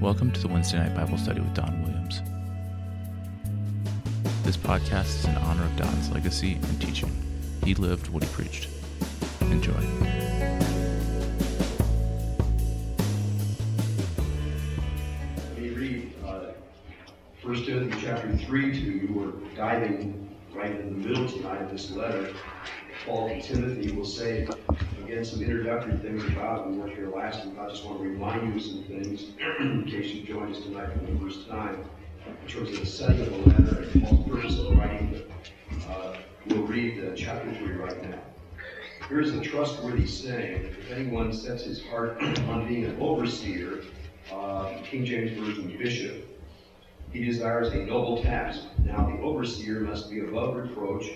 Welcome to the Wednesday Night Bible Study with Don Williams. This podcast is in honor of Don's legacy and teaching. He lived what he preached. Enjoy. We read uh, 1 Timothy chapter 3 to you. We're diving right in the middle tonight of this letter. Paul to Timothy will say, again, some introductory things about it. We weren't here last week. I just want to remind you of some things in case you joined us tonight for the first time. In terms of the setting of the letter and Paul's purpose of writing, uh, we'll read uh, chapter 3 right now. Here's a trustworthy saying if anyone sets his heart on being an overseer, uh, King James Version bishop, he desires a noble task. Now the overseer must be above reproach,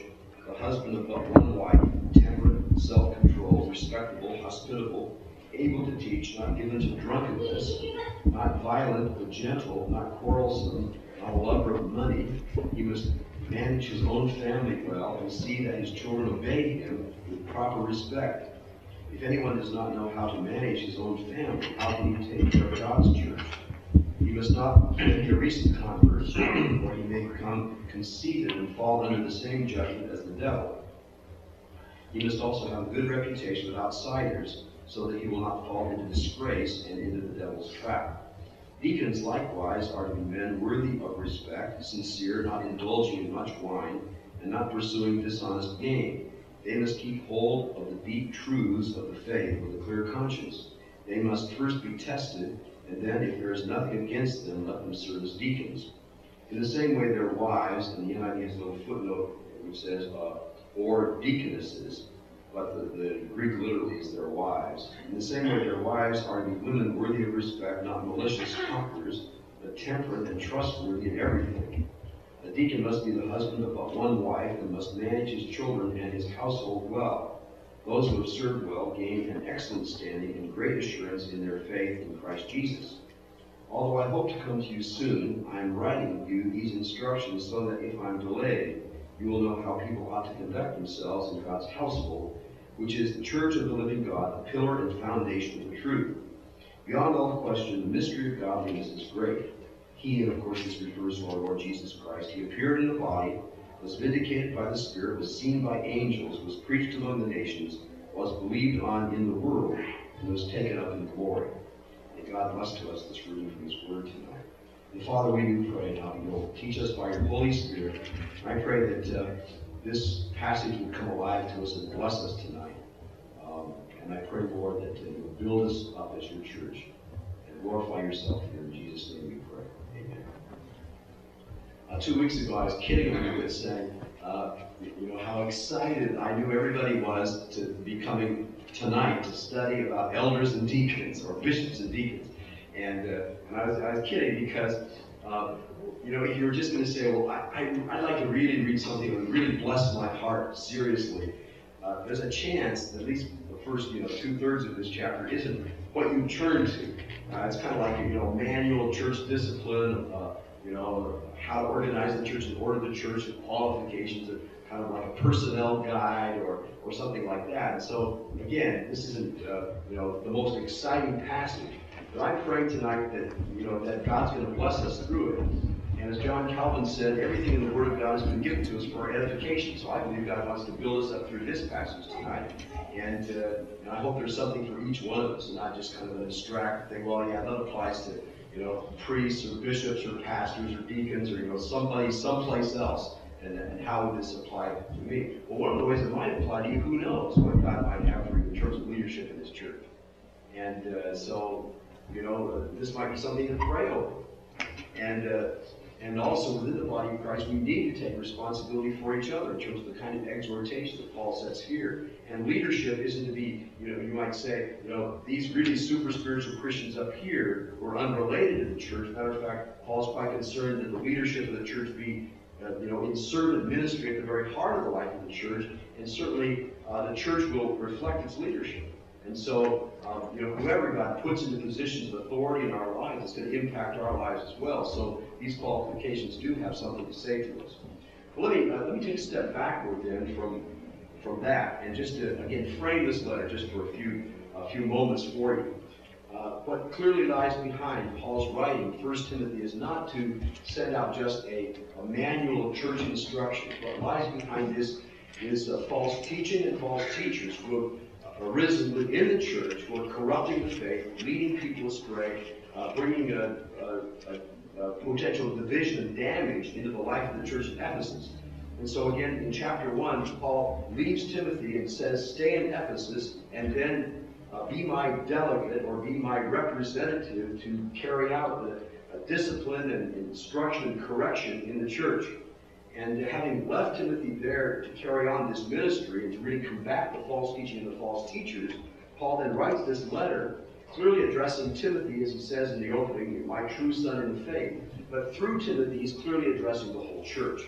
the husband of but one wife, temperate, self controlled, respectable, hospitable, able to teach, not given to drunkenness, not violent, but gentle, not quarrelsome, not a lover of money. He must manage his own family well and see that his children obey him with proper respect. If anyone does not know how to manage his own family, how can he take care of God's church? He must not be a recent convert, or he may become conceited and fall under the same judgment as the devil. He must also have a good reputation with outsiders, so that he will not fall into disgrace and into the devil's trap. Deacons likewise are to be men worthy of respect, sincere, not indulging in much wine, and not pursuing dishonest gain. They must keep hold of the deep truths of the faith with a clear conscience. They must first be tested, and then, if there is nothing against them, let them serve as deacons. In the same way, their wives, and the NIV has a little footnote which says, uh, or deaconesses, but the, the Greek literally is their wives. In the same way, their wives are to be women worthy of respect, not malicious talkers, but temperate and trustworthy in everything. A deacon must be the husband of but one wife and must manage his children and his household well. Those who have served well gain an excellent standing and great assurance in their faith in Christ Jesus. Although I hope to come to you soon, I am writing you these instructions so that if I am delayed, you will know how people ought to conduct themselves in God's household, which is the church of the living God, the pillar and foundation of the truth. Beyond all question, the mystery of godliness is great. He, and of course this refers to our Lord Jesus Christ, he appeared in the body, was vindicated by the Spirit, was seen by angels, was preached among the nations, was believed on in the world, and was taken up in glory. May God bless to us this reading from his word tonight. And Father, we do pray now you will teach us by your Holy Spirit. I pray that uh, this passage will come alive to us and bless us tonight. Um, and I pray, Lord, that uh, you will build us up as your church and glorify yourself here. In Jesus' name we pray. Amen. Uh, two weeks ago, I was kidding a little bit saying, uh, you know, how excited I knew everybody was to be coming tonight to study about elders and deacons, or bishops and deacons. And, uh, and I, was, I was kidding because, uh, you know, if you were just going to say, well, I, I, I'd like to really read something that would really bless my heart seriously, uh, there's a chance that at least the first, you know, two thirds of this chapter isn't what you turn to. Uh, it's kind of like, you know, manual church discipline, uh, you know, how to organize the church and order the church and qualifications, kind of like a personnel guide or, or something like that. And so, again, this isn't, uh, you know, the most exciting passage. But I pray tonight that, you know, that God's going to bless us through it. And as John Calvin said, everything in the Word of God has been given to us for our edification. So I believe God wants to build us up through this passage tonight. And, uh, and I hope there's something for each one of us, and not just kind of a distracted thing. Well, yeah, that applies to you know priests or bishops or pastors or deacons or you know somebody someplace else. And, and how would this apply to me? Well, one of the ways it might apply to you, who knows what God might have for you in terms of leadership in this church. And uh, so, you know, uh, this might be something to pray over. And uh, and also within the body of Christ, we need to take responsibility for each other in terms of the kind of exhortation that Paul sets here. And leadership isn't to be, you know, you might say, you know, these really super spiritual Christians up here who are unrelated to the church. Matter of fact, Paul's quite concerned that the leadership of the church be, uh, you know, in servant ministry at the very heart of the life of the church. And certainly uh, the church will reflect its leadership. And so, um, you know, whoever God puts into positions of authority in our lives is going to impact our lives as well. So these qualifications do have something to say to us. Well, let me uh, let me take a step backward then from from that, and just to again frame this letter just for a few a few moments for you. uh, what clearly lies behind Paul's writing, 1 Timothy, is not to send out just a, a manual of church instruction. What lies behind this is uh, false teaching and false teachers who have arisen within the church, who are corrupting the faith, leading people astray, uh, bringing a, a, a, potential division and damage into the life of the church of Ephesus. And so again, in chapter 1, Paul leaves Timothy and says, stay in Ephesus and then uh, be my delegate or be my representative to carry out the uh, discipline and instruction and correction in the church. And having left Timothy there to carry on this ministry and to really combat the false teaching and the false teachers, Paul then writes this letter clearly addressing Timothy, as he says in the opening, my true son in the faith. But through Timothy, he's clearly addressing the whole church.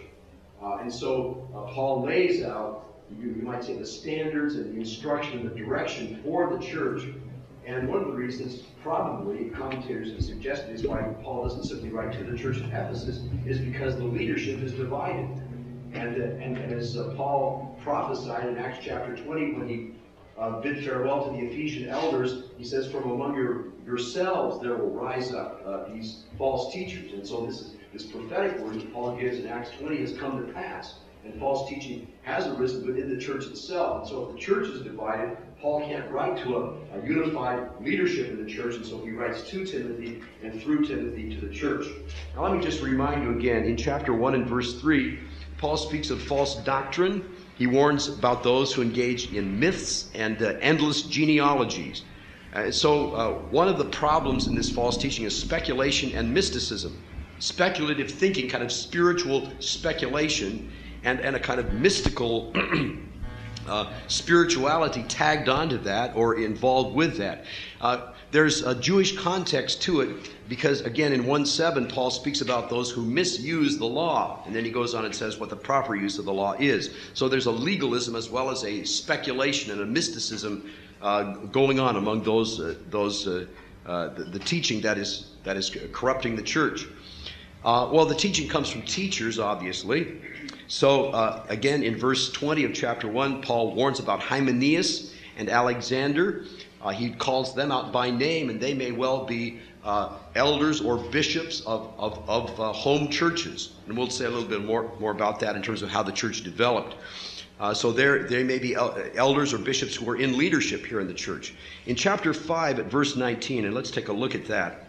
Uh, and so uh, Paul lays out, you, you, might say, the standards and the instruction and the direction for the church. And one of the reasons, probably, commentators have suggested is why Paul doesn't simply write to the church of Ephesus, is because the leadership is divided. And, uh, and, and, as uh, Paul prophesied in Acts chapter 20, when he uh, bid farewell to the Ephesian elders, he says, From among your, yourselves there will rise up uh, these false teachers. And so this this prophetic word that Paul gives in Acts 20 has come to pass. And false teaching has arisen within the church itself. And so if the church is divided, Paul can't write to a, a, unified leadership in the church, and so he writes to Timothy and through Timothy to the church. Now let me just remind you again, in chapter 1 and verse 3, Paul speaks of false doctrine. He warns about those who engage in myths and uh, endless genealogies. Uh, so uh, one of the problems in this false teaching is speculation and mysticism speculative thinking, kind of spiritual speculation, and, and a kind of mystical uh, spirituality tagged onto that or involved with that. Uh, there's a Jewish context to it because, again, in 1 7, Paul speaks about those who misuse the law. And then he goes on and says what the proper use of the law is. So there's a legalism as well as a speculation and a mysticism uh, going on among those, uh, those uh, uh, the, the teaching that is, that is corrupting the church. Uh, well, the teaching comes from teachers, obviously. So, uh, again, in verse 20 of chapter 1, Paul warns about Hymenaeus and Alexander. Uh, he calls them out by name, and they may well be uh, elders or bishops of, of, of uh, home churches. And we'll say a little bit more, more about that in terms of how the church developed. Uh, so there, there may be elders or bishops who are in leadership here in the church. In chapter 5 at verse 19, and let's take a look at that.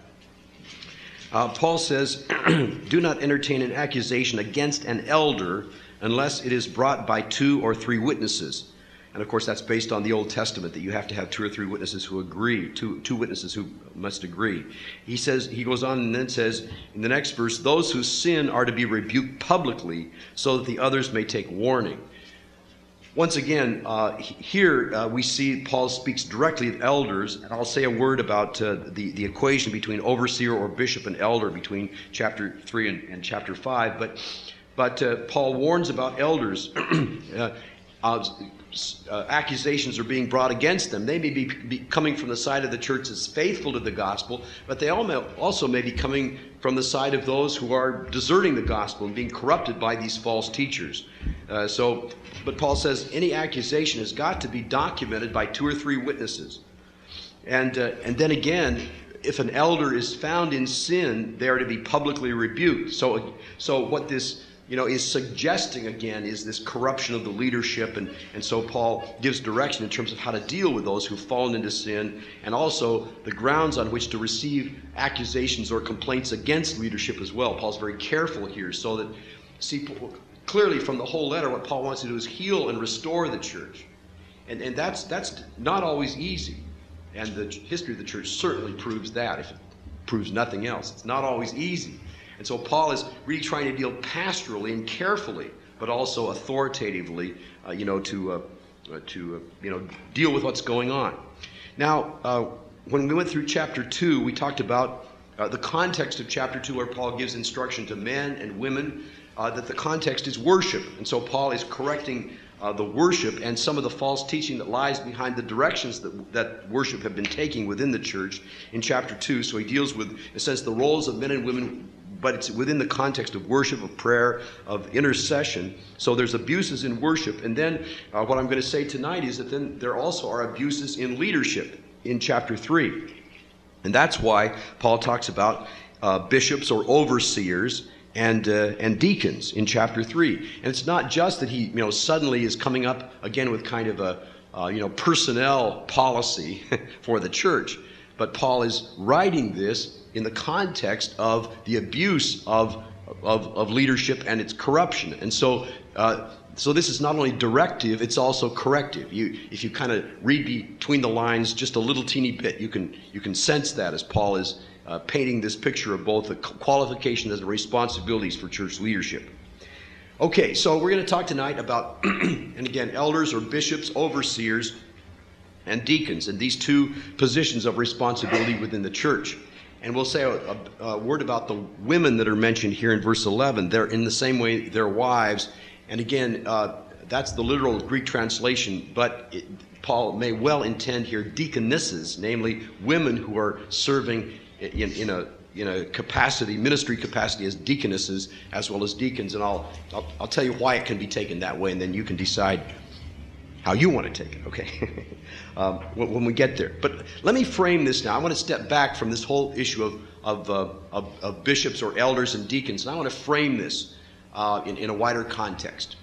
Uh, Paul says, Do not entertain an accusation against an elder unless it is brought by two or three witnesses. And of course, that's based on the Old Testament that you have to have two or three witnesses who agree, two, two witnesses who must agree. He says, he goes on and then says in the next verse, those who sin are to be rebuked publicly so that the others may take warning. Once again, uh, here uh, we see Paul speaks directly of elders, and I'll say a word about uh, the, the equation between overseer or bishop and elder between chapter 3 and, and chapter 5. But, but uh, Paul warns about elders. Uh, accusations are being brought against them. They may be, be, coming from the side of the church that's faithful to the gospel, but they also may be coming from the side of those who are deserting the gospel and being corrupted by these false teachers. Uh, so, but Paul says any accusation has got to be documented by two or three witnesses. And, uh, and then again, if an elder is found in sin, they are to be publicly rebuked. So, so what this you know, is suggesting again is this corruption of the leadership. And, and so Paul gives direction in terms of how to deal with those who've fallen into sin and also the grounds on which to receive accusations or complaints against leadership as well. Paul's very careful here so that, see, clearly from the whole letter, what Paul wants to do is heal and restore the church. And, and that's, that's not always easy. And the history of the church certainly proves that, if it proves nothing else. It's not always easy. And so Paul is really trying to deal pastorally and carefully, but also authoritatively, uh, you know, to, uh, uh to uh, you know, deal with what's going on. Now, uh, when we went through chapter 2, we talked about uh, the context of chapter 2 where Paul gives instruction to men and women that the context is worship. And so Paul is correcting uh, the worship and some of the false teaching that lies behind the directions that, that worship have been taking within the church in chapter 2. So he deals with, it says, the roles of men and women but it's within the context of worship, of prayer, of intercession. So there's abuses in worship. And then uh, what I'm going to say tonight is that then there also are abuses in leadership in chapter 3. And that's why Paul talks about uh, bishops or overseers and, uh, and deacons in chapter 3. And it's not just that he you know, suddenly is coming up again with kind of a uh, you know, personnel policy for the church, but Paul is writing this in the context of the abuse of, of, of leadership and its corruption. And so, uh, so this is not only directive, it's also corrective. You, if you kind of read between the lines just a little teeny bit, you can, you can sense that as Paul is uh, painting this picture of both the qualifications and the responsibilities for church leadership. Okay, so we're going to talk tonight about, and again, elders or bishops, overseers, and deacons, and these two positions of responsibility within the church. And we'll say a, a, a, word about the women that are mentioned here in verse 11. They're in the same way, they're wives. And again, uh, that's the literal Greek translation, but it, Paul may well intend here deaconesses, namely women who are serving in, in a in a capacity, ministry capacity as deaconesses as well as deacons. And I'll, I'll, I'll, tell you why it can be taken that way, and then you can decide how you want to take it, okay? um, when, we get there. But let me frame this now. I want to step back from this whole issue of, of, uh, of, of bishops or elders and deacons, and I want to frame this uh, in, in a wider context.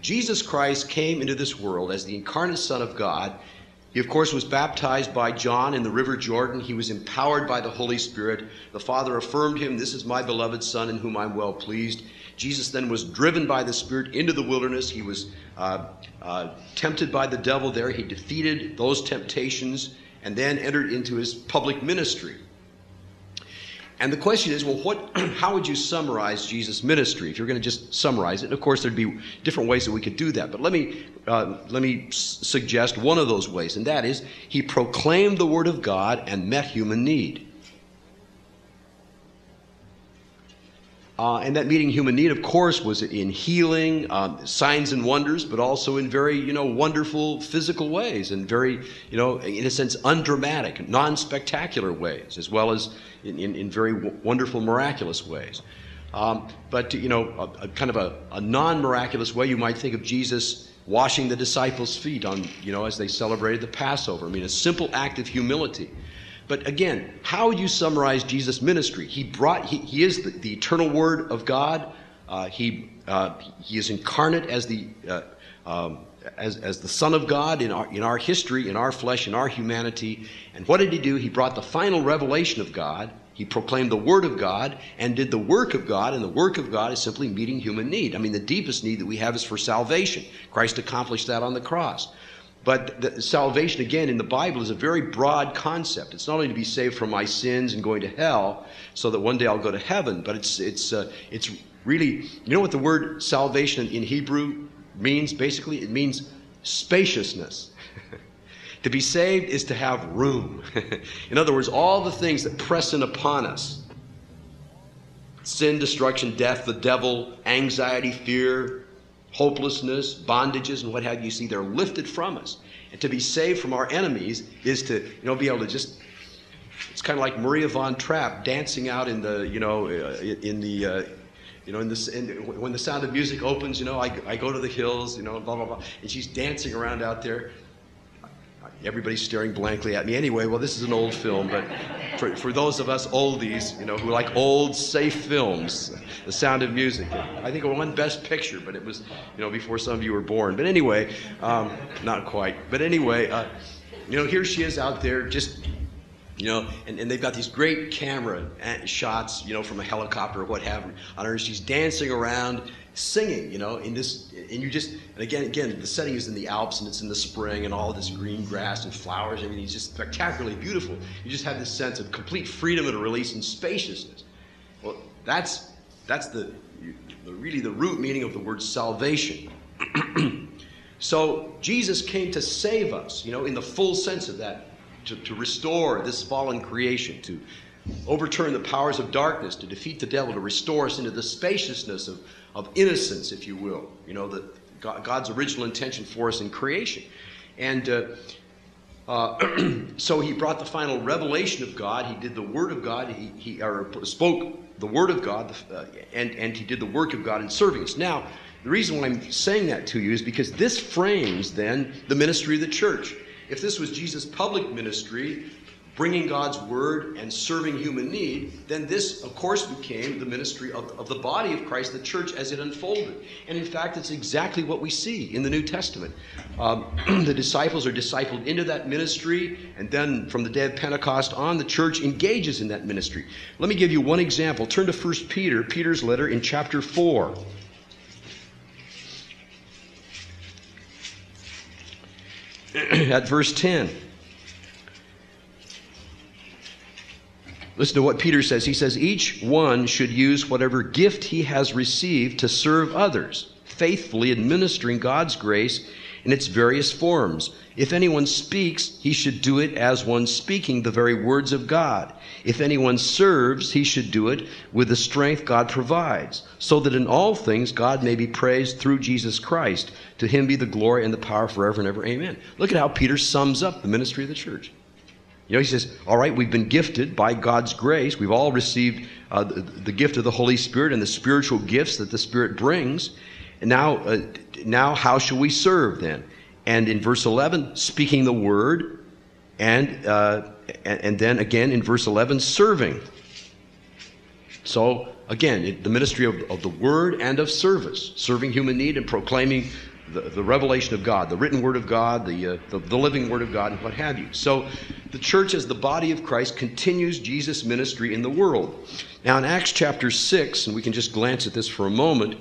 Jesus Christ came into this world as the incarnate Son of God he, of course, was baptized by John in the River Jordan. He was empowered by the Holy Spirit. The Father affirmed him, This is my beloved Son in whom I'm well pleased. Jesus then was driven by the Spirit into the wilderness. He was uh, uh, tempted by the devil there. He defeated those temptations and then entered into his public ministry. And the question is, well, what, how would you summarize Jesus' ministry if you're going to just summarize it? And of course, there'd be different ways that we could do that. But let me, uh, let me s- suggest one of those ways, and that is he proclaimed the Word of God and met human need. Uh, and that meeting human need, of course, was in healing, um, signs and wonders, but also in very, you know, wonderful physical ways and very, you know, in a sense, undramatic, non-spectacular ways, as well as in, in, in very w- wonderful, miraculous ways. Um, but, you know, a, a kind of a, a non-miraculous way, you might think of Jesus washing the disciples' feet on, you know, as they celebrated the Passover. I mean, a simple act of humility. But again, how would you summarize Jesus' ministry? He brought, he, he is the, the, eternal Word of God. Uh, he, uh, he is incarnate as the, uh, um, as, as the Son of God in our, in our history, in our flesh, in our humanity. And what did he do? He brought the final revelation of God. He proclaimed the Word of God and did the work of God, and the work of God is simply meeting human need. I mean, the deepest need that we have is for salvation. Christ accomplished that on the cross. But the, salvation, again, in the Bible is a very broad concept. It's not only to be saved from my sins and going to hell so that one day I'll go to heaven, but it's, it's, uh, it's really, you know what the word salvation in Hebrew means? Basically, it means spaciousness. to be saved is to have room. in other words, all the things that press in upon us sin, destruction, death, the devil, anxiety, fear, hopelessness, bondages, and what have you. See, they're lifted from us. And to be saved from our enemies is to, you know, be able to just. It's kind of like Maria von Trapp dancing out in the, you know, uh, in the, uh, you know, in this, in, when the sound of music opens, you know, I, I go to the hills, you know, blah blah blah, and she's dancing around out there, everybody's staring blankly at me anyway. Well, this is an old film, but for, for those of us oldies, you know, who like old, safe films, The Sound of Music, I think it won Best Picture, but it was, you know, before some of you were born. But anyway, um, not quite. But anyway, uh, you know, here she is out there just you know, and, and they've got these great camera shots, you know, from a helicopter or what have you on her. She's dancing around, singing, you know, in this, and you just, and again, again, the setting is in the Alps and it's in the spring and all this green grass and flowers and everything is just spectacularly beautiful. You just have this sense of complete freedom and release and spaciousness. Well, that's, that's the, the really the root meaning of the word salvation. so Jesus came to save us, you know, in the full sense of that, to, to restore this fallen creation, to overturn the powers of darkness, to defeat the devil, to restore us into the spaciousness of, of innocence, if you will, you know, the, God's original intention for us in creation. And uh, uh, so he brought the final revelation of God. He did the Word of God. He, he or spoke the Word of God, uh, and, and he did the work of God in serving us. Now, the reason why I'm saying that to you is because this frames then the ministry of the church. If this was Jesus' public ministry, bringing God's word and serving human need, then this, of course, became the ministry of, of the body of Christ, the church, as it unfolded. And in fact, it's exactly what we see in the New Testament. Um, the disciples are discipled into that ministry, and then from the day of Pentecost on, the church engages in that ministry. Let me give you one example. Turn to 1 Peter, Peter's letter in chapter 4. At verse 10. Listen to what Peter says. He says, Each one should use whatever gift he has received to serve others, faithfully administering God's grace in its various forms. If anyone speaks, he should do it as one speaking the very words of God. If anyone serves, he should do it with the strength God provides, so that in all things God may be praised through Jesus Christ. To him be the glory and the power forever and ever. Amen. Look at how Peter sums up the ministry of the church. You know, he says, all right, we've been gifted by God's grace. We've all received uh, the, the, gift of the Holy Spirit and the spiritual gifts that the Spirit brings. And now, uh, now how shall we serve then? And in verse 11, speaking the word, and, uh, and, and, then again in verse 11, serving. So, again, it, the ministry of, of the word and of service, serving human need and proclaiming the, the revelation of God, the written word of God, the, uh, the, the living word of God, and what have you. So the church, as the body of Christ, continues Jesus' ministry in the world. Now, in Acts chapter 6, and we can just glance at this for a moment,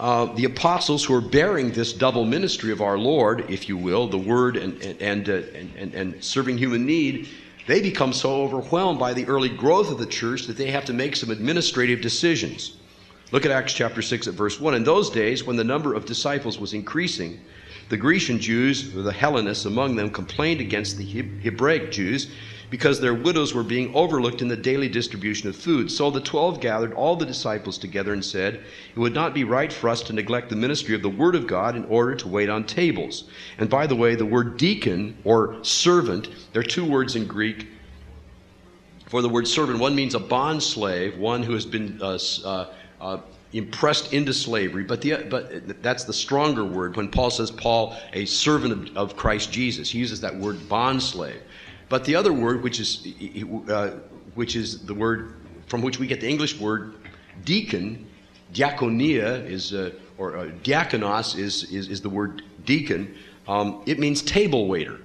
uh, the apostles who are bearing this double ministry of our Lord, if you will, the word and, and, uh, and, and, and serving human need, they become so overwhelmed by the early growth of the church that they have to make some administrative decisions. Look at Acts chapter 6 at verse 1. In those days, when the number of disciples was increasing, the Grecian Jews, or the Hellenists among them, complained against the Hebraic Jews because their widows were being overlooked in the daily distribution of food. So the twelve gathered all the disciples together and said, It would not be right for us to neglect the ministry of the Word of God in order to wait on tables. And by the way, the word deacon or servant, there are two words in Greek for the word servant. One means a bond slave, one who has been uh, uh, uh, impressed into slavery. But, the, but that's the stronger word when Paul says, Paul, a servant of, of Christ Jesus. He uses that word bond slave. But the other word, which is, uh, which is the word from which we get the English word deacon, diaconia is, uh, or uh, diakonos is, is, is, the word deacon. Um, it means table waiter.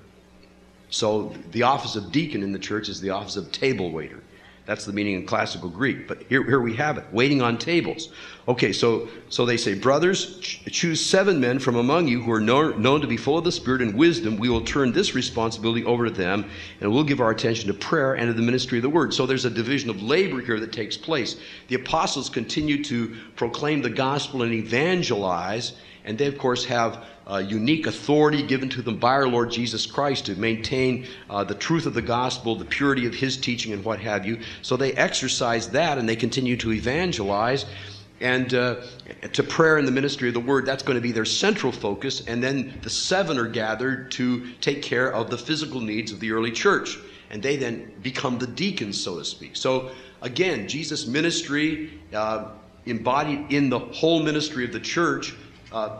So the office of deacon in the church is the office of table waiter. That's the meaning in classical Greek. But here, here we have it, waiting on tables. Okay, so, so they say, Brothers, ch- choose seven men from among you who are known, known to be full of the Spirit and wisdom. We will turn this responsibility over to them, and we'll give our attention to prayer and to the ministry of the word. So there's a division of labor here that takes place. The apostles continue to proclaim the gospel and evangelize, and they, of course, have uh, unique authority given to them by our Lord Jesus Christ to maintain uh, the truth of the gospel, the purity of his teaching, and what have you. So they exercise that and they continue to evangelize. And uh, to prayer and the ministry of the word, that's going to be their central focus. And then the seven are gathered to take care of the physical needs of the early church. And they then become the deacons, so to speak. So again, Jesus' ministry uh, embodied in the whole ministry of the church uh,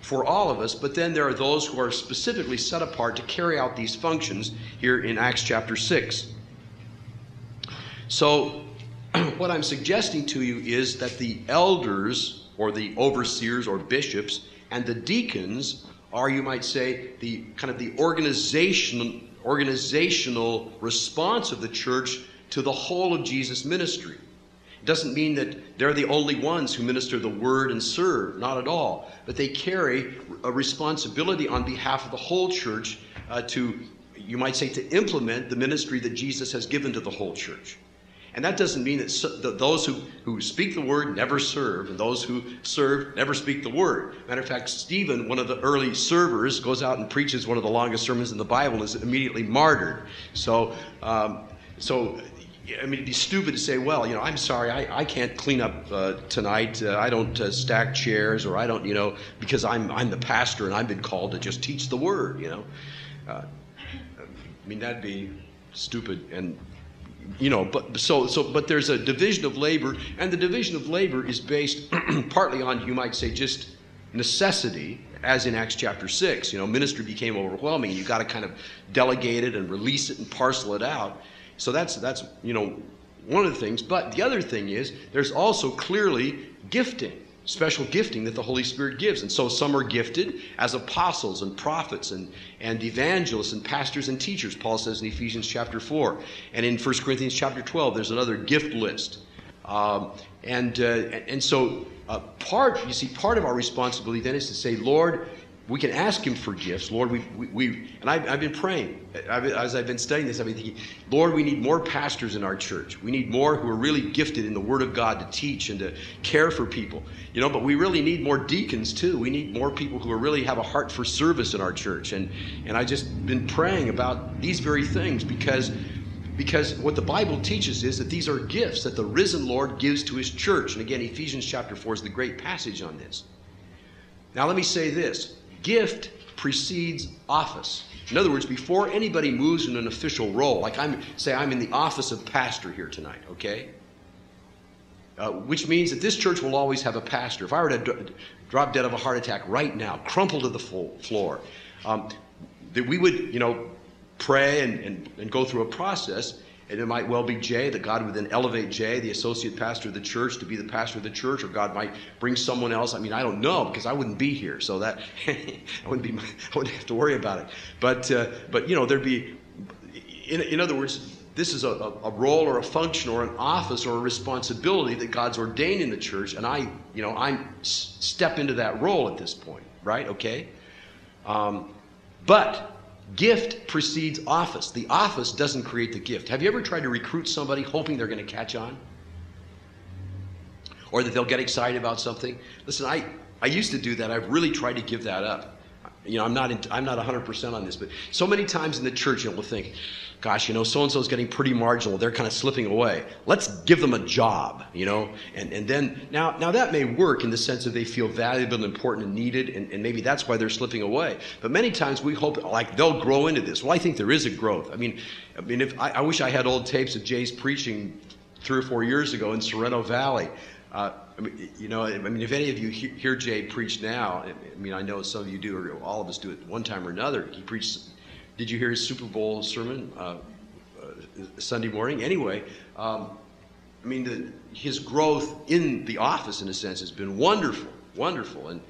for all of us, but then there are those who are specifically set apart to carry out these functions here in Acts chapter 6. So, what I'm suggesting to you is that the elders, or the overseers, or bishops, and the deacons are, you might say, the kind of the organizational, organizational response of the church to the whole of Jesus' ministry. Doesn't mean that they're the only ones who minister the word and serve, not at all. But they carry a responsibility on behalf of the whole church uh, to, you might say, to implement the ministry that Jesus has given to the whole church. And that doesn't mean that, so, that those who, who speak the word never serve, and those who serve never speak the word. Matter of fact, Stephen, one of the early servers, goes out and preaches one of the longest sermons in the Bible and is immediately martyred. So, um, so I mean, it'd be stupid to say, well, you know, I'm sorry, I, I can't clean up uh, tonight. Uh, I don't uh, stack chairs, or I don't, you know, because I'm I'm the pastor and I've been called to just teach the word. You know, uh, I mean, that'd be stupid and. You know, but so so, but there's a division of labor, and the division of labor is based partly on, you might say, just necessity, as in Acts chapter 6. You know, ministry became overwhelming. And you got to kind of delegate it and release it and parcel it out. So that's, that's, you know, one of the things. But the other thing is, there's also clearly gifting special gifting that the Holy Spirit gives. And so some are gifted as apostles and prophets and, and evangelists and pastors and teachers, Paul says in Ephesians chapter 4. And in 1 Corinthians chapter 12, there's another gift list. Um, and, uh, and so uh, part, you see, part of our responsibility then is to say, Lord, we can ask him for gifts. Lord, we, we, we and I've, I've, been praying. I've, as I've been studying this, I've been thinking, Lord, we need more pastors in our church. We need more who are really gifted in the Word of God to teach and to care for people. You know, but we really need more deacons too. We need more people who really have a heart for service in our church. And, and I've just been praying about these very things because, because what the Bible teaches is that these are gifts that the risen Lord gives to his church. And again, Ephesians chapter 4 is the great passage on this. Now, let me say this gift precedes office. In other words, before anybody moves in an official role, like I'm, say, I'm in the office of pastor here tonight, okay? Uh, which means that this church will always have a pastor. If I were to d- drop dead of a heart attack right now, crumple to the floor, um, that we would, you know, pray and, and, and go through a process and it might well be Jay, that God would then elevate Jay, the associate pastor of the church, to be the pastor of the church, or God might bring someone else. I mean, I don't know because I wouldn't be here, so that I wouldn't be, I wouldn't have to worry about it. But, uh, but you know, there'd be, in, in other words, this is a, a role or a function or an office or a responsibility that God's ordained in the church, and I, you know, I step into that role at this point, right? Okay. Um, but Gift precedes office. The office doesn't create the gift. Have you ever tried to recruit somebody hoping they're going to catch on? Or that they'll get excited about something? Listen, I, I used to do that. I've really tried to give that up. You know, I'm not, in, I'm not 100% on this, but so many times in the church, you'll think, gosh, you know, so and so is getting pretty marginal. They're kind of slipping away. Let's give them a job, you know, and, and then now now that may work in the sense that they feel valuable and important and needed, and, and maybe that's why they're slipping away. But many times we hope like they'll grow into this. Well, I think there is a growth. I mean, I mean, if I, I wish I had old tapes of Jay's preaching three or four years ago in Sorrento Valley. Uh, I mean, you know, I mean, if any of you hear Jay preach now, I mean, I know some of you do, or all of us do it one time or another. He preached did you hear his Super Bowl sermon uh, uh, Sunday morning? Anyway, um, I mean, the, his growth in the office, in a sense, has been wonderful, wonderful, and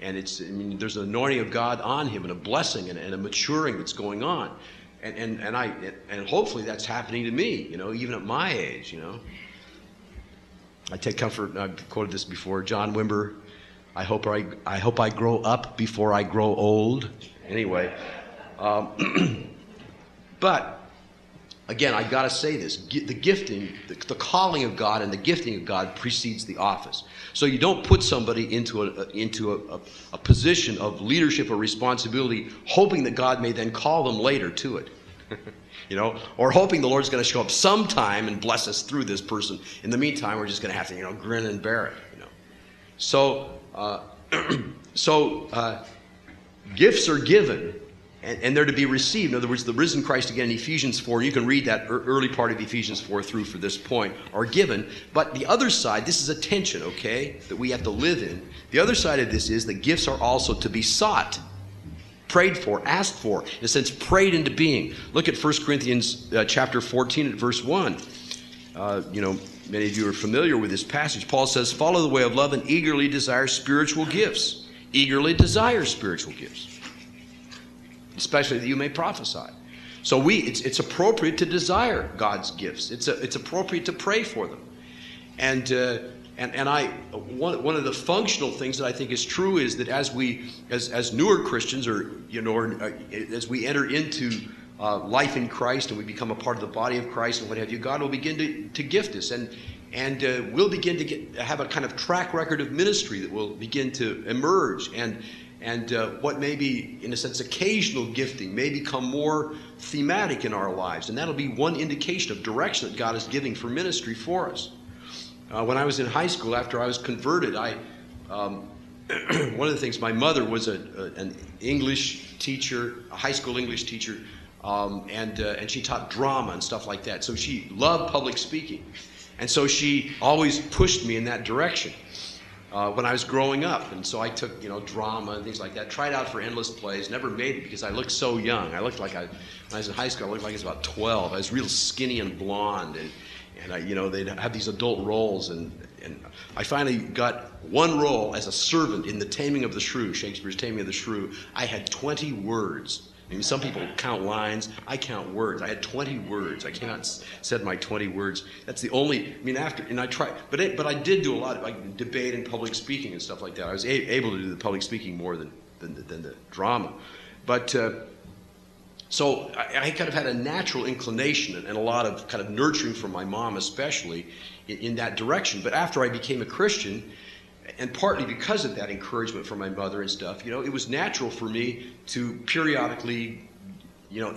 and it's I mean, there's an anointing of God on him and a blessing and, and a maturing that's going on, and and and I and hopefully that's happening to me, you know, even at my age, you know. I take comfort. I've quoted this before. John Wimber. I hope I I hope I grow up before I grow old. Anyway. Um, but again, I got to say this: the gifting, the, the, calling of God, and the gifting of God precedes the office. So you don't put somebody into a into a, a, a position of leadership or responsibility, hoping that God may then call them later to it. you know, or hoping the Lord's going to show up sometime and bless us through this person. In the meantime, we're just going to have to, you know, grin and bear it. You know, so uh, so uh, gifts are given and, and, they're to be received. In other words, the risen Christ, again, in Ephesians 4, you can read that early part of Ephesians 4 through for this point, are given. But the other side, this is a tension, okay, that we have to live in. The other side of this is that gifts are also to be sought, prayed for, asked for, in a sense, prayed into being. Look at 1 Corinthians uh, chapter 14 at verse 1. Uh, you know, many of you are familiar with this passage. Paul says, Follow the way of love and eagerly desire spiritual gifts. Eagerly desire spiritual gifts especially that you may prophesy. So we, it's, it's appropriate to desire God's gifts. It's, a, it's appropriate to pray for them. And, uh, and, and I, one, one of the functional things that I think is true is that as we, as, as newer Christians, or, you know, or, uh, as we enter into uh, life in Christ and we become a part of the body of Christ and what have you, God will begin to, to gift us. And, and uh, we'll begin to get, have a kind of track record of ministry that will begin to emerge. And, and uh, what may be, in a sense, occasional gifting may become more thematic in our lives. And that'll be one indication of direction that God is giving for ministry for us. Uh, when I was in high school, after I was converted, I um, one of the things my mother was a, a, an English teacher, a high school English teacher, um, and uh, and she taught drama and stuff like that. So she loved public speaking, and so she always pushed me in that direction. uh, when I was growing up. And so I took, you know, drama and things like that. Tried out for endless plays. Never made it because I looked so young. I looked like I, when I was in high school, I looked like I was about 12. I was real skinny and blonde. And, and I, you know, they'd have these adult roles. And, and I finally got one role as a servant in The Taming of the Shrew, Shakespeare's Taming of the Shrew. I had 20 words I mean, some people count lines. I count words. I had 20 words. I cannot said my 20 words. That's the only. I mean, after and I tried, but it, but I did do a lot of like debate and public speaking and stuff like that. I was a, able to do the public speaking more than than the, than the drama, but. Uh, so I, I, kind of had a natural inclination and, a lot of kind of nurturing from my mom, especially in, in that direction. But after I became a Christian, and partly because of that encouragement from my mother and stuff, you know, it was natural for me to periodically, you know,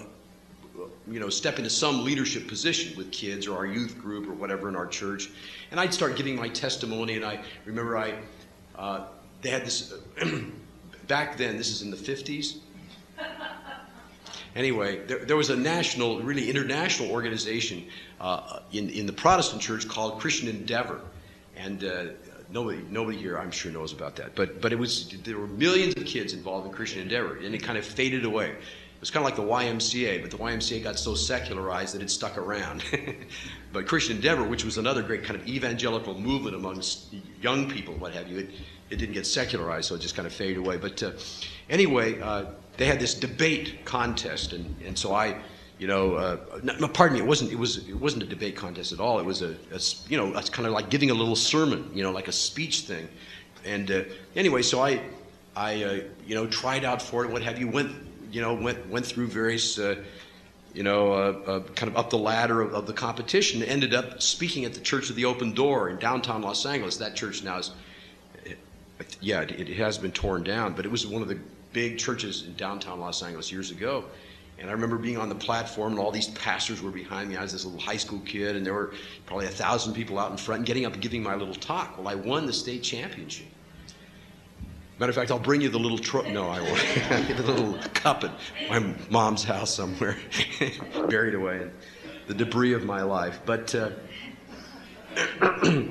you know, step into some leadership position with kids or our youth group or whatever in our church, and I'd start giving my testimony. And I remember I, uh, they had this back then. This is in the fifties. Anyway, there, there, was a national, really international organization uh, in in the Protestant church called Christian Endeavor, and uh, nobody, nobody here, I'm sure, knows about that. But, but it was, there were millions of kids involved in Christian Endeavor, and it kind of faded away. It was kind of like the YMCA, but the YMCA got so secularized that it stuck around. but Christian Endeavor, which was another great kind of evangelical movement amongst young people, what have you, it, it didn't get secularized, so it just kind of faded away. But uh, anyway, uh, they had this debate contest, and, and so I you know, uh, no, pardon me, it wasn't, it, was, it wasn't a debate contest at all. It was a, a you know, it's kind of like giving a little sermon, you know, like a speech thing. And uh, anyway, so I, I, uh, you know, tried out for it, what have you, went, you know, went, went through various, uh, you know, uh, uh, kind of up the ladder of, of, the competition, ended up speaking at the Church of the Open Door in downtown Los Angeles. That church now is, yeah, it, it has been torn down, but it was one of the big churches in downtown Los Angeles years ago. And I remember being on the platform, and all these pastors were behind me. I was this little high school kid, and there were probably a thousand people out in front, and getting up and giving my little talk. Well, I won the state championship. Matter of fact, I'll bring you the little tro- no, I won't. the little cup at my mom's house somewhere, buried away in the debris of my life. But uh,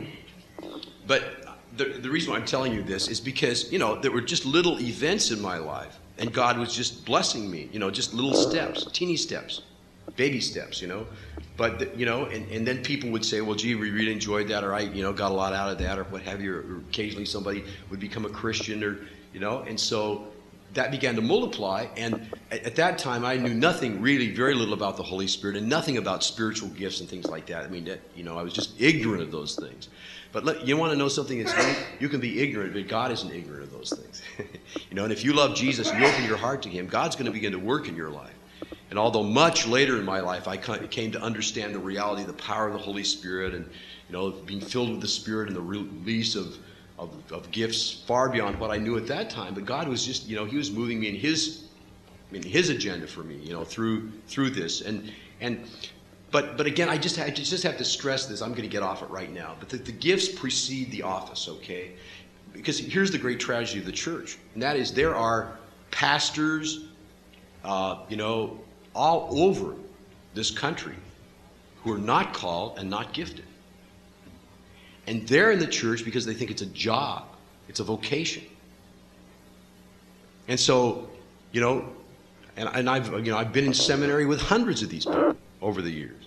but the, the reason why I'm telling you this is because you know there were just little events in my life and God was just blessing me, you know, just little steps, teeny steps, baby steps, you know. But, the, you know, and, and then people would say, well, gee, we really enjoyed that, or I, you know, got a lot out of that, or what have you, or occasionally somebody would become a Christian, or, you know, and so that began to multiply. And at, at that time, I knew nothing really, very little about the Holy Spirit, and nothing about spiritual gifts and things like that. I mean, that, you know, I was just ignorant of those things. But let, you want to know something? You can be ignorant, but God isn't ignorant of those things. you know, and if you love Jesus and you open your heart to Him, God's going to begin to work in your life. And although much later in my life I came to understand the reality, the power of the Holy Spirit, and you know, being filled with the Spirit and the release of, of, of gifts far beyond what I knew at that time, but God was just, you know, He was moving me in His, in His agenda for me, you know, through through this, and and but, but again, I just, I just have to stress this. I'm going to get off it right now. But the, the gifts precede the office, okay? Because here's the great tragedy of the church, and that is there are pastors, uh, you know, all over this country who are not called and not gifted. And they're in the church because they think it's a job, it's a vocation. And so, you know, and, and I've, you know, I've been in seminary with hundreds of these people over the years.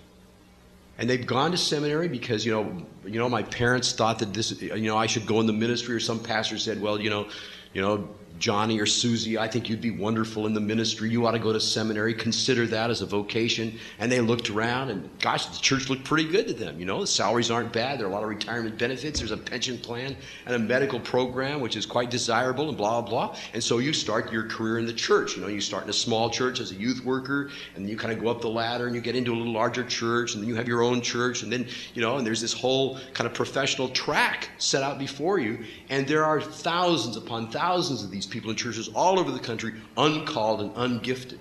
And they've gone to seminary because you know you know my parents thought that this you know I should go in the ministry or some pastor said well you know you know Johnny or Susie, I think you'd be wonderful in the ministry. You ought to go to seminary. Consider that as a vocation. And they looked around, and gosh, the church looked pretty good to them. You know, the salaries aren't bad. There are a lot of retirement benefits. There's a pension plan and a medical program, which is quite desirable, and blah, blah. And so you start your career in the church. You know, you start in a small church as a youth worker, and you kind of go up the ladder and you get into a little larger church, and then you have your own church. And then, you know, and there's this whole kind of professional track set out before you. And there are thousands upon thousands of these people in churches all over the country, uncalled and ungifted.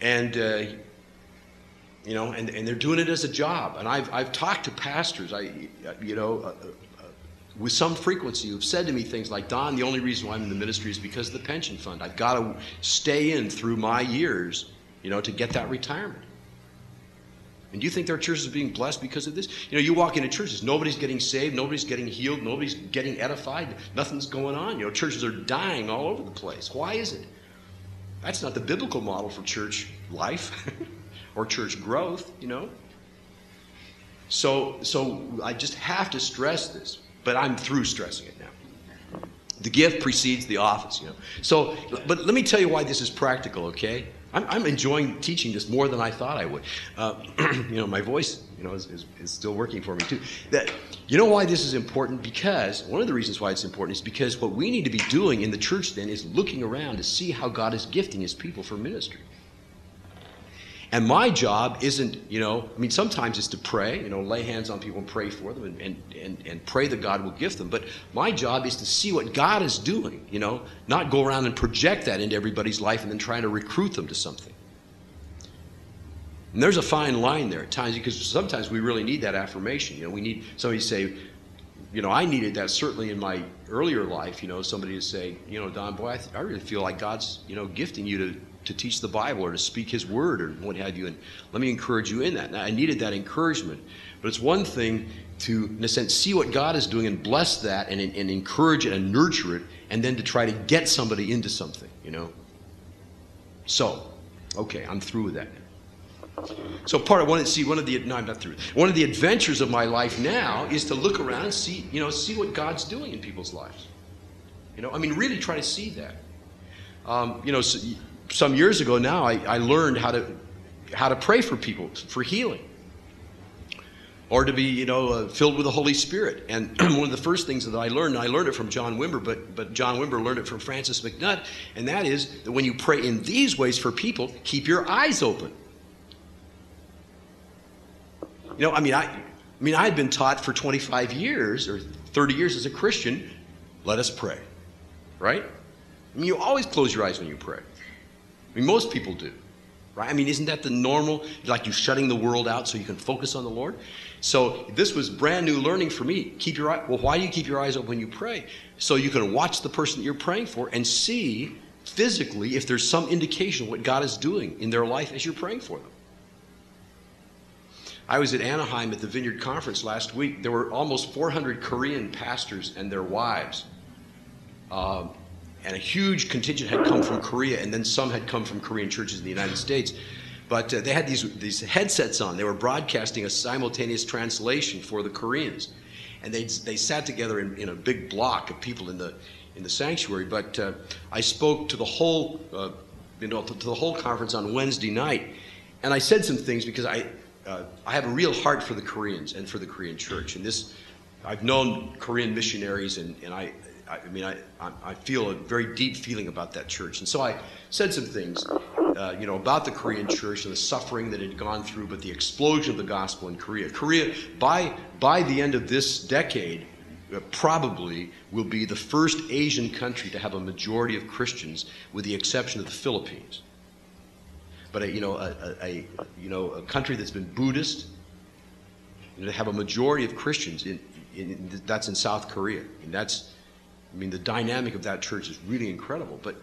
And, uh, you know, and, and they're doing it as a job. And I've, I've talked to pastors, I, you know, uh, uh, with some frequency who've said to me things like, Don, the only reason why I'm in the ministry is because of the pension fund. I've got to stay in through my years, you know, to get that retirement. And do you think their churches are being blessed because of this? You know, you walk into churches, nobody's getting saved, nobody's getting healed, nobody's getting edified, nothing's going on. You know, churches are dying all over the place. Why is it? That's not the biblical model for church life or church growth, you know. So, so I just have to stress this, but I'm through stressing it now. The gift precedes the office, you know. So, but let me tell you why this is practical, okay? I'm, I'm enjoying teaching this more than I thought I would. Uh, you know, my voice, you know, is, is, is, still working for me too. That, you know why this is important? Because one of the reasons why it's important is because what we need to be doing in the church then is looking around to see how God is gifting His people for ministry. And my job isn't, you know, I mean, sometimes it's to pray, you know, lay hands on people and pray for them and, and, and, and pray that God will gift them. But my job is to see what God is doing, you know, not go around and project that into everybody's life and then trying to recruit them to something. And there's a fine line there at times because sometimes we really need that affirmation. You know, we need somebody to say, you know, I needed that certainly in my earlier life, you know, somebody to say, you know, Don, boy, I, th- I really feel like God's, you know, gifting you to to teach the Bible or to speak His word or what have you. And let me encourage you in that. Now, I needed that encouragement. But it's one thing to, in a sense, see what God is doing and bless that and, and encourage it and nurture it, and then to try to get somebody into something, you know? So, okay, I'm through with that. So part of one, see one of the no, I'm not through. One of the adventures of my life now is to look around and see, you know, see what God's doing in people's lives. You know, I mean, really try to see that. Um, you know, so some years ago now, I, I learned how to how to pray for people for healing. Or to be you know uh, filled with the holy spirit. And one of the first things that i learned i learned it from john wimber but, but john wimber learned it from francis MacNutt and that is that when you pray in these ways for people keep your eyes open. You know i mean i, I mean i'd been taught for 25 years or 30 years as a christian let us pray right? I mean you always close your eyes when you pray I mean, most people do, right? I mean, isn't that the normal? Like you shutting the world out so you can focus on the Lord? So this was brand new learning for me. Keep your eye. Well, why do you keep your eyes open when you pray? So you can watch the person that you're praying for and see physically if there's some indication of what God is doing in their life as you're praying for them. I was at Anaheim at the Vineyard Conference last week. There were almost 400 Korean pastors and their wives. Uh, and a huge contingent had come from Korea, and then some had come from Korean churches in the United States. But uh, they had these, these headsets on. They were broadcasting a simultaneous translation for the Koreans. And they, they sat together in, in a big block of people in the, in the sanctuary. But uh, I spoke to the whole, uh, you know, to, to, the whole conference on Wednesday night. And I said some things because I, uh, I have a real heart for the Koreans and for the Korean church. And this, I've known Korean missionaries, and, and I, I, mean, I, I feel a very deep feeling about that church. And so I said some things, uh, you know, about the Korean church and the suffering that it had gone through, but the explosion of the gospel in Korea. Korea, by, by the end of this decade, uh, probably will be the first Asian country to have a majority of Christians, with the exception of the Philippines. But a, you know, a, a, a you know, a country that's been Buddhist, you know, to have a majority of Christians in, in, in, that's in South Korea, and that's I mean, the dynamic of that church is really incredible. But,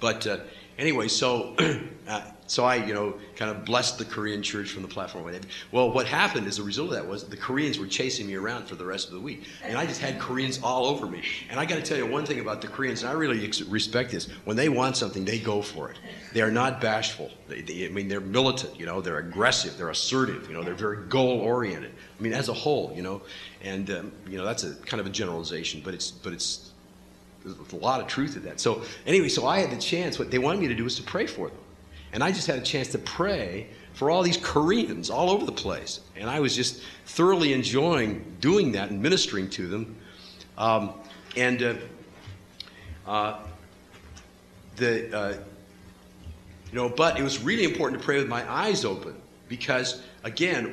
but uh, anyway, so, uh, so I, you know, kind of blessed the Korean church from the platform. Well, what happened as a result of that was the Koreans were chasing me around for the rest of the week, and I just had Koreans all over me. And I got to tell you one thing about the Koreans, and I really respect this: when they want something, they go for it. They are not bashful. They, they, I mean, they're militant. You know, they're aggressive. They're assertive. You know, they're very goal-oriented. I mean, as a whole, you know, and um, you know that's a kind of a generalization, but it's but it's there's a lot of truth to that. So anyway, so I had the chance. What they wanted me to do was to pray for them, and I just had a chance to pray for all these Koreans all over the place, and I was just thoroughly enjoying doing that and ministering to them, um, and uh, uh, the uh, you know, but it was really important to pray with my eyes open because again,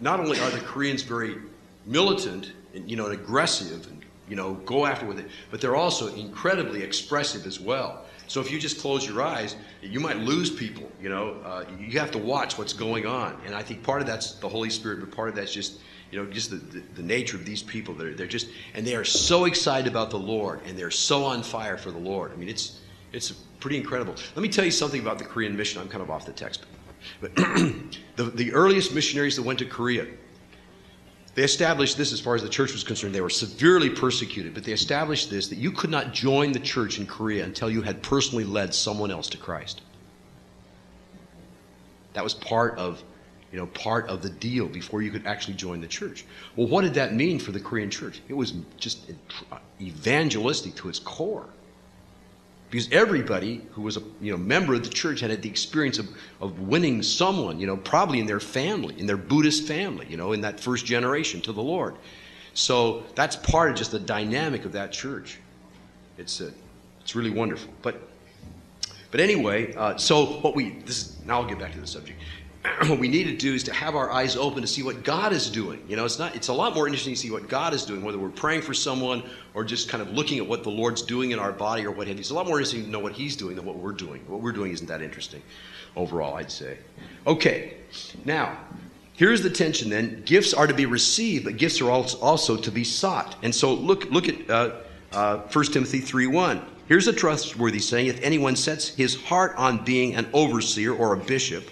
not only are the Koreans very militant and you know and aggressive and you know go after with it, but they're also incredibly expressive as well. So if you just close your eyes, you might lose people. You know, uh, you have to watch what's going on, and I think part of that's the Holy Spirit, but part of that's just you know just the, the, the nature of these people. They're they're just and they are so excited about the Lord, and they're so on fire for the Lord. I mean, it's it's pretty incredible. Let me tell you something about the Korean mission. I'm kind of off the text. But the, the earliest missionaries that went to Korea, they established this as far as the church was concerned. They were severely persecuted, but they established this that you could not join the church in Korea until you had personally led someone else to Christ. That was part of, you know, part of the deal before you could actually join the church. Well, what did that mean for the Korean church? It was just uh, uh, evangelistic to its core. Because everybody who was a you know, member of the church had had the experience of, of winning someone, you know, probably in their family, in their Buddhist family, you know, in that first generation to the Lord. So that's part of just the dynamic of that church. It's, a, uh, it's really wonderful. But, but anyway, uh, so what we, this, now I'll get back to the subject. what we need to do is to have our eyes open to see what God is doing. You know, it's not it's a lot more interesting to see what God is doing, whether we're praying for someone or just kind of looking at what the Lord's doing in our body or what have you. It's a lot more interesting to know what He's doing than what we're doing. What we're doing isn't that interesting overall, I'd say. Okay, now here's the tension then. Gifts are to be received, but gifts are also to be sought. And so look look at uh, uh, 1 Timothy 3 1. Here's a trustworthy saying if anyone sets his heart on being an overseer or a bishop,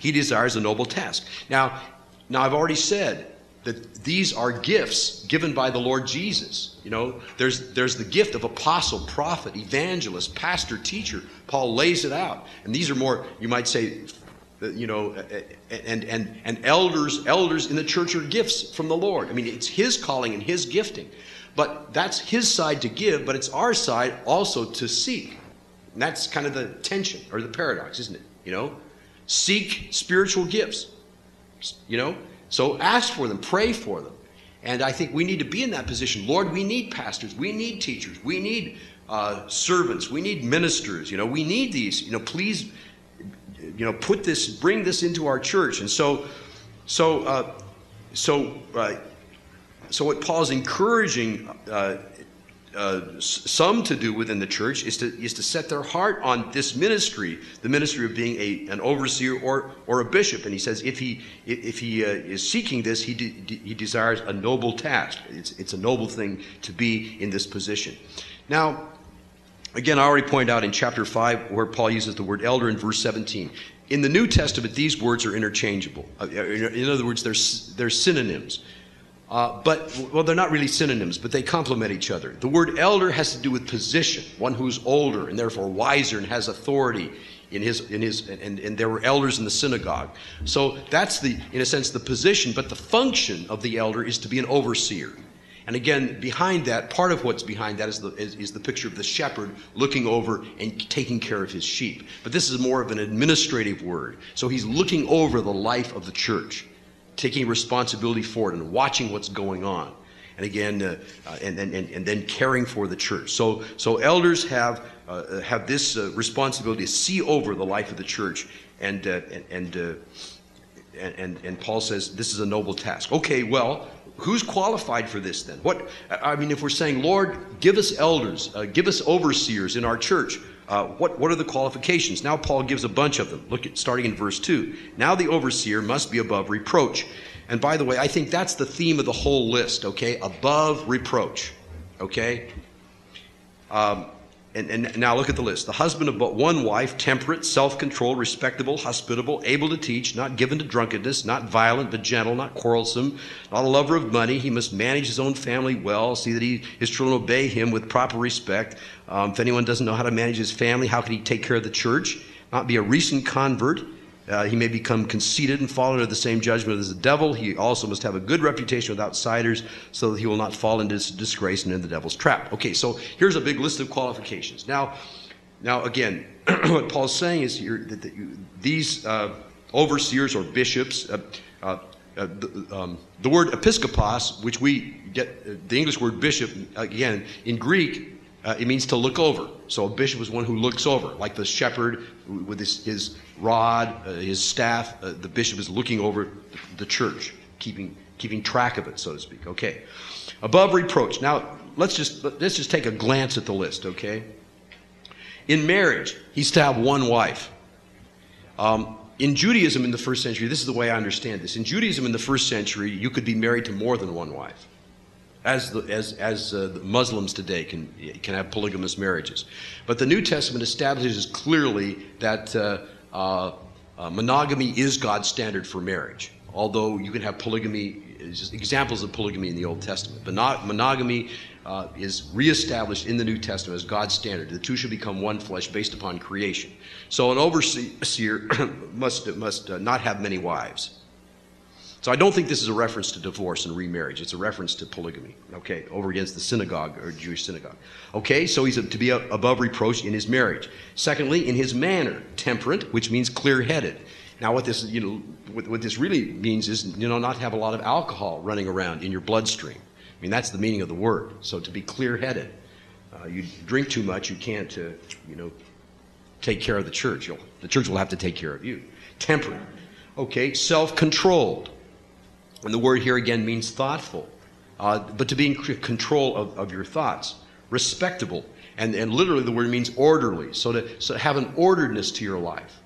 he desires a noble task. Now, now I've already said that these are gifts given by the Lord Jesus. You know, there's there's the gift of apostle, prophet, evangelist, pastor, teacher. Paul lays it out, and these are more, you might say, uh, you know, uh, uh, and and and elders elders in the church are gifts from the Lord. I mean, it's His calling and His gifting, but that's His side to give, but it's our side also to seek. And that's kind of the tension or the paradox, isn't it? You know, Seek spiritual gifts. You know? So ask for them, pray for them. And I think we need to be in that position. Lord, we need pastors, we need teachers, we need uh, servants, we need ministers. You know, we need these. You know, please, you know, put this, bring this into our church. And so, so, uh, so, uh, so what Paul's encouraging uh, uh, some to do within the church is to, is to set their heart on this ministry, the ministry of being a, an overseer or, or a bishop. And he says if he, if he uh, is seeking this, he, de- he desires a noble task. It's, it's a noble thing to be in this position. Now, again, I already pointed out in chapter 5 where Paul uses the word elder in verse 17. In the New Testament, these words are interchangeable. Uh, in other words, they're, they're synonyms. Uh, but, well, they're not really synonyms, but they complement each other. The word elder has to do with position, one who's older and therefore wiser and has authority in his, in his and, and there were elders in the synagogue. So that's the, in a sense, the position, but the function of the elder is to be an overseer. And again, behind that, part of what's behind that is the, is, is, the picture of the shepherd looking over and taking care of his sheep. But this is more of an administrative word. So he's looking over the life of the church taking responsibility for it and watching what's going on. And again, uh, uh, and, and, and then caring for the church. So, so elders have, uh, have this uh, responsibility to see over the life of the church. And, uh, and, uh, and, and, and Paul says this is a noble task. Okay, well, who's qualified for this then? What I mean, if we're saying, Lord, give us elders, uh, give us overseers in our church, uh, what, what are the qualifications? Now, Paul gives a bunch of them. Look at starting in verse 2. Now, the overseer must be above reproach. And by the way, I think that's the theme of the whole list, okay? Above reproach, okay? Um, and, and, now look at the list. The husband of but one wife, temperate, self controlled, respectable, hospitable, able to teach, not given to drunkenness, not violent, but gentle, not quarrelsome, not a lover of money. He must manage his own family well, see that he, his children obey him with proper respect. Um, if anyone doesn't know how to manage his family, how can he take care of the church? Not be a recent convert. Uh, he may become conceited and fall under the same judgment as the devil. He also must have a good reputation with outsiders so that he will not fall into disgrace and in the devil's trap. Okay, so here's a big list of qualifications. Now, now again, what Paul's saying is here that, these uh, overseers or bishops, uh, uh, uh the, um, the, word episkopos, which we get uh, the English word bishop, again, in Greek, uh, it means to look over. So a bishop is one who looks over, like the shepherd with his, his rod, uh, his staff. Uh, the bishop is looking over the church, keeping keeping track of it, so to speak. Okay. Above reproach. Now let's just let's just take a glance at the list. Okay. In marriage, he's to have one wife. Um, in Judaism in the first century, this is the way I understand this. In Judaism in the first century, you could be married to more than one wife as, the, as, as uh, Muslims today can, can have polygamous marriages. But the New Testament establishes clearly that uh, uh, Uh, monogamy is God's standard for marriage, although you can have polygamy, examples of polygamy in the Old Testament. But not, monogamy uh, is reestablished in the New Testament as God's standard. The two should become one flesh based upon creation. So an overseer must, must uh, not have many wives. So I don't think this is a reference to divorce and remarriage. It's a reference to polygamy, okay, over against the synagogue or Jewish synagogue. Okay, so he's to be above reproach in his marriage. Secondly, in his manner, temperate, which means clear headed. Now, what this, you know, what, what this really means is, you know, not to have a lot of alcohol running around in your bloodstream. I mean, that's the meaning of the word. So to be clear headed. Uh, you drink too much, you can't, uh, you know, take care of the church. You'll, the church will have to take care of you. Temperate. Okay, self controlled. And the word here again means thoughtful, uh, but to be in control of, of your thoughts. Respectable. And, and literally the word means orderly. So to, so to have an orderedness to your life.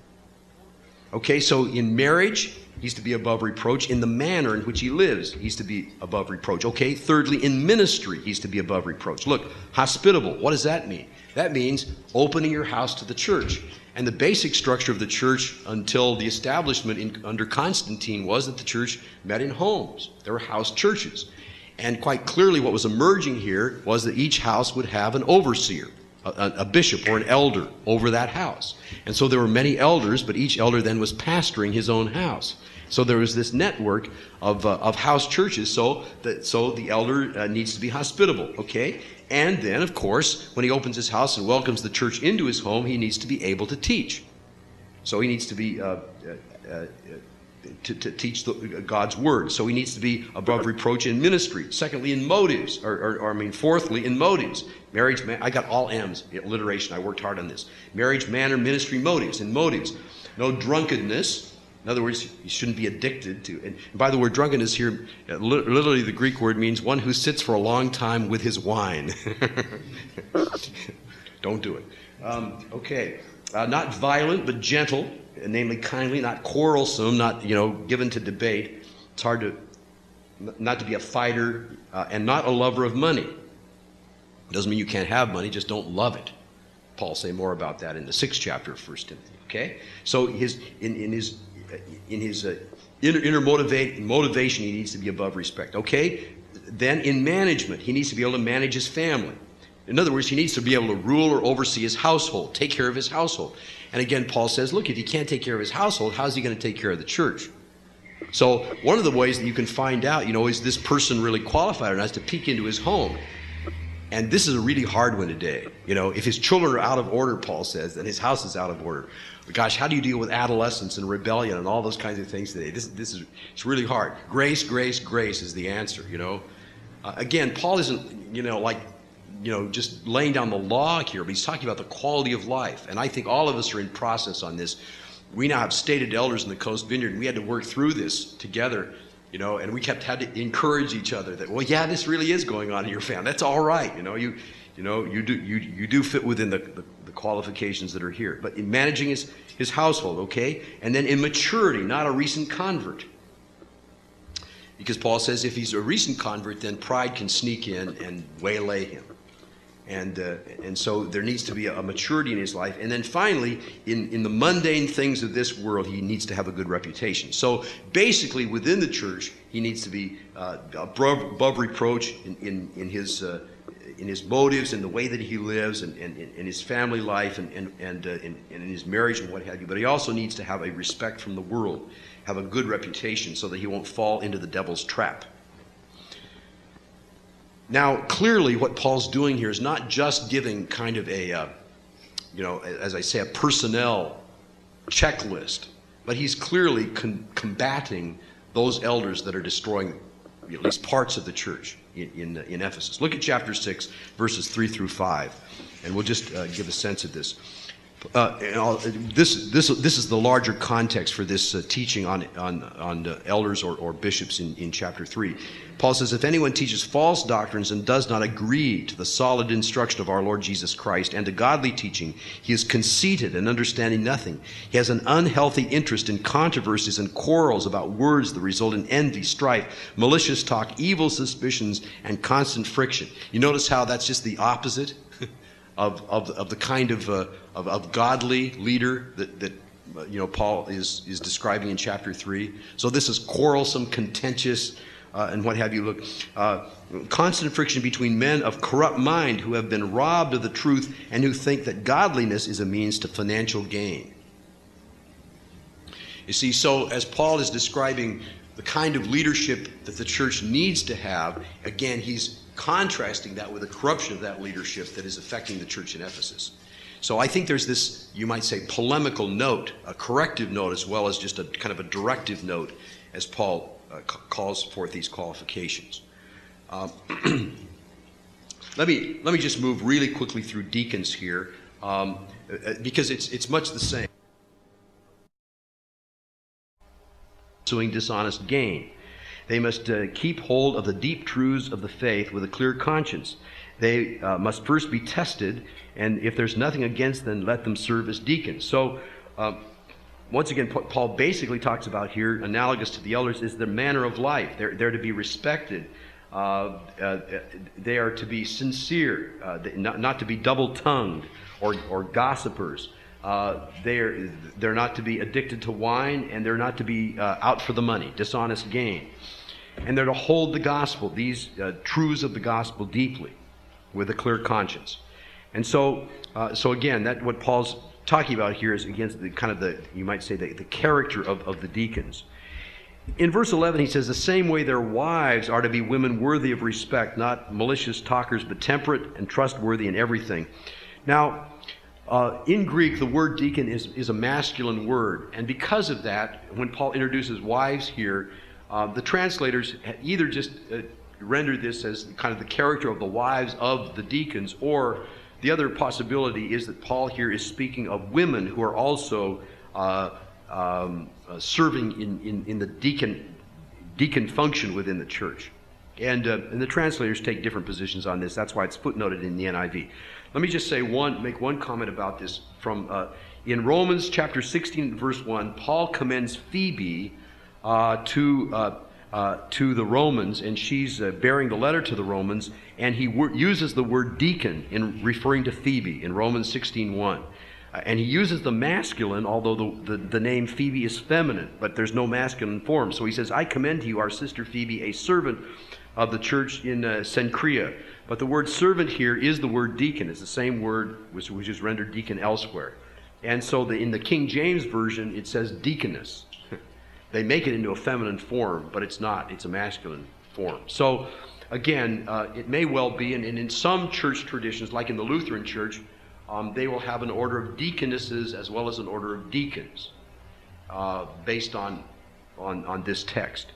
Okay, so in marriage, he's to be above reproach. In the manner in which he lives, he's to be above reproach. Okay, thirdly, in ministry, he's to be above reproach. Look, hospitable. What does that mean? That means opening your house to the church. And the basic structure of the church until the establishment in, under Constantine was that the church met in homes. There were house churches. And quite clearly, what was emerging here was that each house would have an overseer, a, a, bishop or an elder over that house. And so there were many elders, but each elder then was pastoring his own house. So there was this network of, uh, of house churches. So, that, so the elder uh, needs to be hospitable, okay? And then, of course, when he opens his house and welcomes the church into his home, he needs to be able to teach. So he needs to be uh, uh, uh to, to, teach the, God's word. So he needs to be above reproach in ministry. Secondly, in motives, or, or, or I mean, fourthly, in motives. Marriage, man, I got all M's, alliteration. I worked hard on this. Marriage, manner, ministry, motives. In motives, no drunkenness, in other words, you shouldn't be addicted to. And by the word drunkenness here, uh, literally the Greek word means one who sits for a long time with his wine. Don't do it. Um, okay. Uh, not violent, but gentle, namely kindly, not quarrelsome, not you know given to debate. It's hard to not to be a fighter, uh, and not a lover of money. Doesn't mean you can't have money, just don't love it. Paul say more about that in the sixth chapter of First Timothy. Okay, so his in, in his in his uh, inner, inner motivate, motivation, he needs to be above respect. Okay? Then in management, he needs to be able to manage his family. In other words, he needs to be able to rule or oversee his household, take care of his household. And again, Paul says, look, if he can't take care of his household, how's he going to take care of the church? So, one of the ways that you can find out, you know, is this person really qualified or not, is to peek into his home. And this is a really hard one today. You know, if his children are out of order, Paul says, then his house is out of order gosh, how do you deal with adolescence and rebellion and all those kinds of things today? This, this is it's really hard. Grace, grace, grace is the answer. You know, uh, again, Paul isn't you know like you know just laying down the law here, but he's talking about the quality of life. And I think all of us are in process on this. We now have stated elders in the Coast Vineyard, and we had to work through this together. You know, and we kept had to encourage each other that, well, yeah, this really is going on in your family. That's all right. You know, you, you know, you do you you do fit within the, the qualifications that are here. But in managing his, his household, okay? And then in maturity, not a recent convert. Because Paul says if he's a recent convert, then pride can sneak in and waylay him. And, uh, and so there needs to be a, maturity in his life. And then finally, in, in the mundane things of this world, he needs to have a good reputation. So basically, within the church, he needs to be uh, above, above reproach in, in, in his. Uh, in his motives and the way that he lives and, and his family life and, and, and, uh, in, and in his marriage and what have you. But he also needs to have a respect from the world, have a good reputation so that he won't fall into the devil's trap. Now, clearly, what Paul's doing here is not just giving kind of a, uh, you know, as I say, a personnel checklist, but he's clearly con- combating those elders that are destroying at least parts of the church in, in, in Ephesus. Look at chapter 6, verses 3 through 5, and we'll just uh, give a sense of this. Uh, this, this, this is the larger context for this uh, teaching on, on, on uh, elders or, or bishops in, in chapter 3. Paul says, If anyone teaches false doctrines and does not agree to the solid instruction of our Lord Jesus Christ and to godly teaching, he is conceited and understanding nothing. He has an unhealthy interest in controversies and quarrels about words that result in envy, strife, malicious talk, evil suspicions, and constant friction. You notice how that's just the opposite of, of, of the kind of, uh, of, of godly leader that, that you know, Paul is, is describing in chapter 3. So this is quarrelsome, contentious, uh, and what have you. Look, uh, constant friction between men of corrupt mind who have been robbed of the truth and who think that godliness is a means to financial gain. You see, so as Paul is describing the kind of leadership that the church needs to have, again, he's contrasting that with the corruption of that leadership that is affecting the church in Ephesus. So I think there's this, you might say, polemical note, a corrective note, as well as just a kind of a directive note as Paul uh, c- calls forth these qualifications. Um, let, me, let me just move really quickly through deacons here um, uh, because it's, it's much the same. Pursuing dishonest gain. They must uh, keep hold of the deep truths of the faith with a clear conscience. They uh, must first be tested, and if there's nothing against them, let them serve as deacons. So, uh, once again, Paul basically talks about here, analogous to the elders, is their manner of life. They're, they're to be respected. Uh, uh, they are to be sincere, uh, not, not to be double tongued or, or gossipers. Uh, they're, they're not to be addicted to wine, and they're not to be uh, out for the money, dishonest gain. And they're to hold the gospel, these uh, truths of the gospel, deeply with a clear conscience. And so, so again, that what Paul's talking about here is against the kind of the, you might say, the, the character of, of the deacons. In verse 11, he says, The same way their wives are to be women worthy of respect, not malicious talkers, but temperate and trustworthy in everything. Now, uh, in Greek, the word deacon is, is a masculine word. And because of that, when Paul introduces wives here, uh, the translators either just uh, rendered this as kind of the character of the wives of the deacons, or the other possibility is that Paul here is speaking of women who are also uh, um, uh, serving in, in, in, the deacon, deacon function within the church. And, uh, and the translators take different positions on this. That's why it's footnoted in the NIV. Let me just say one, make one comment about this. From in Romans chapter 16, verse 1, Paul commends Phoebe uh, to uh, uh, to the Romans, and she's uh, bearing the letter to the Romans, and he wor- uses the word deacon in referring to Phoebe in Romans 16.1. Uh, and he uses the masculine, although the, the, the, name Phoebe is feminine, but there's no masculine form. So he says, I commend to you our sister Phoebe, a servant of the church in uh, Cenchrea. But the word servant here is the word deacon. It's the same word which, which is rendered deacon elsewhere. And so the, in the King James Version, it says deaconess. They make it into a feminine form, but it's not. It's a masculine form. So, again, uh, it may well be, and, and, in some church traditions, like in the Lutheran Church, um, they will have an order of deaconesses as well as an order of deacons uh, based on, on, on this text.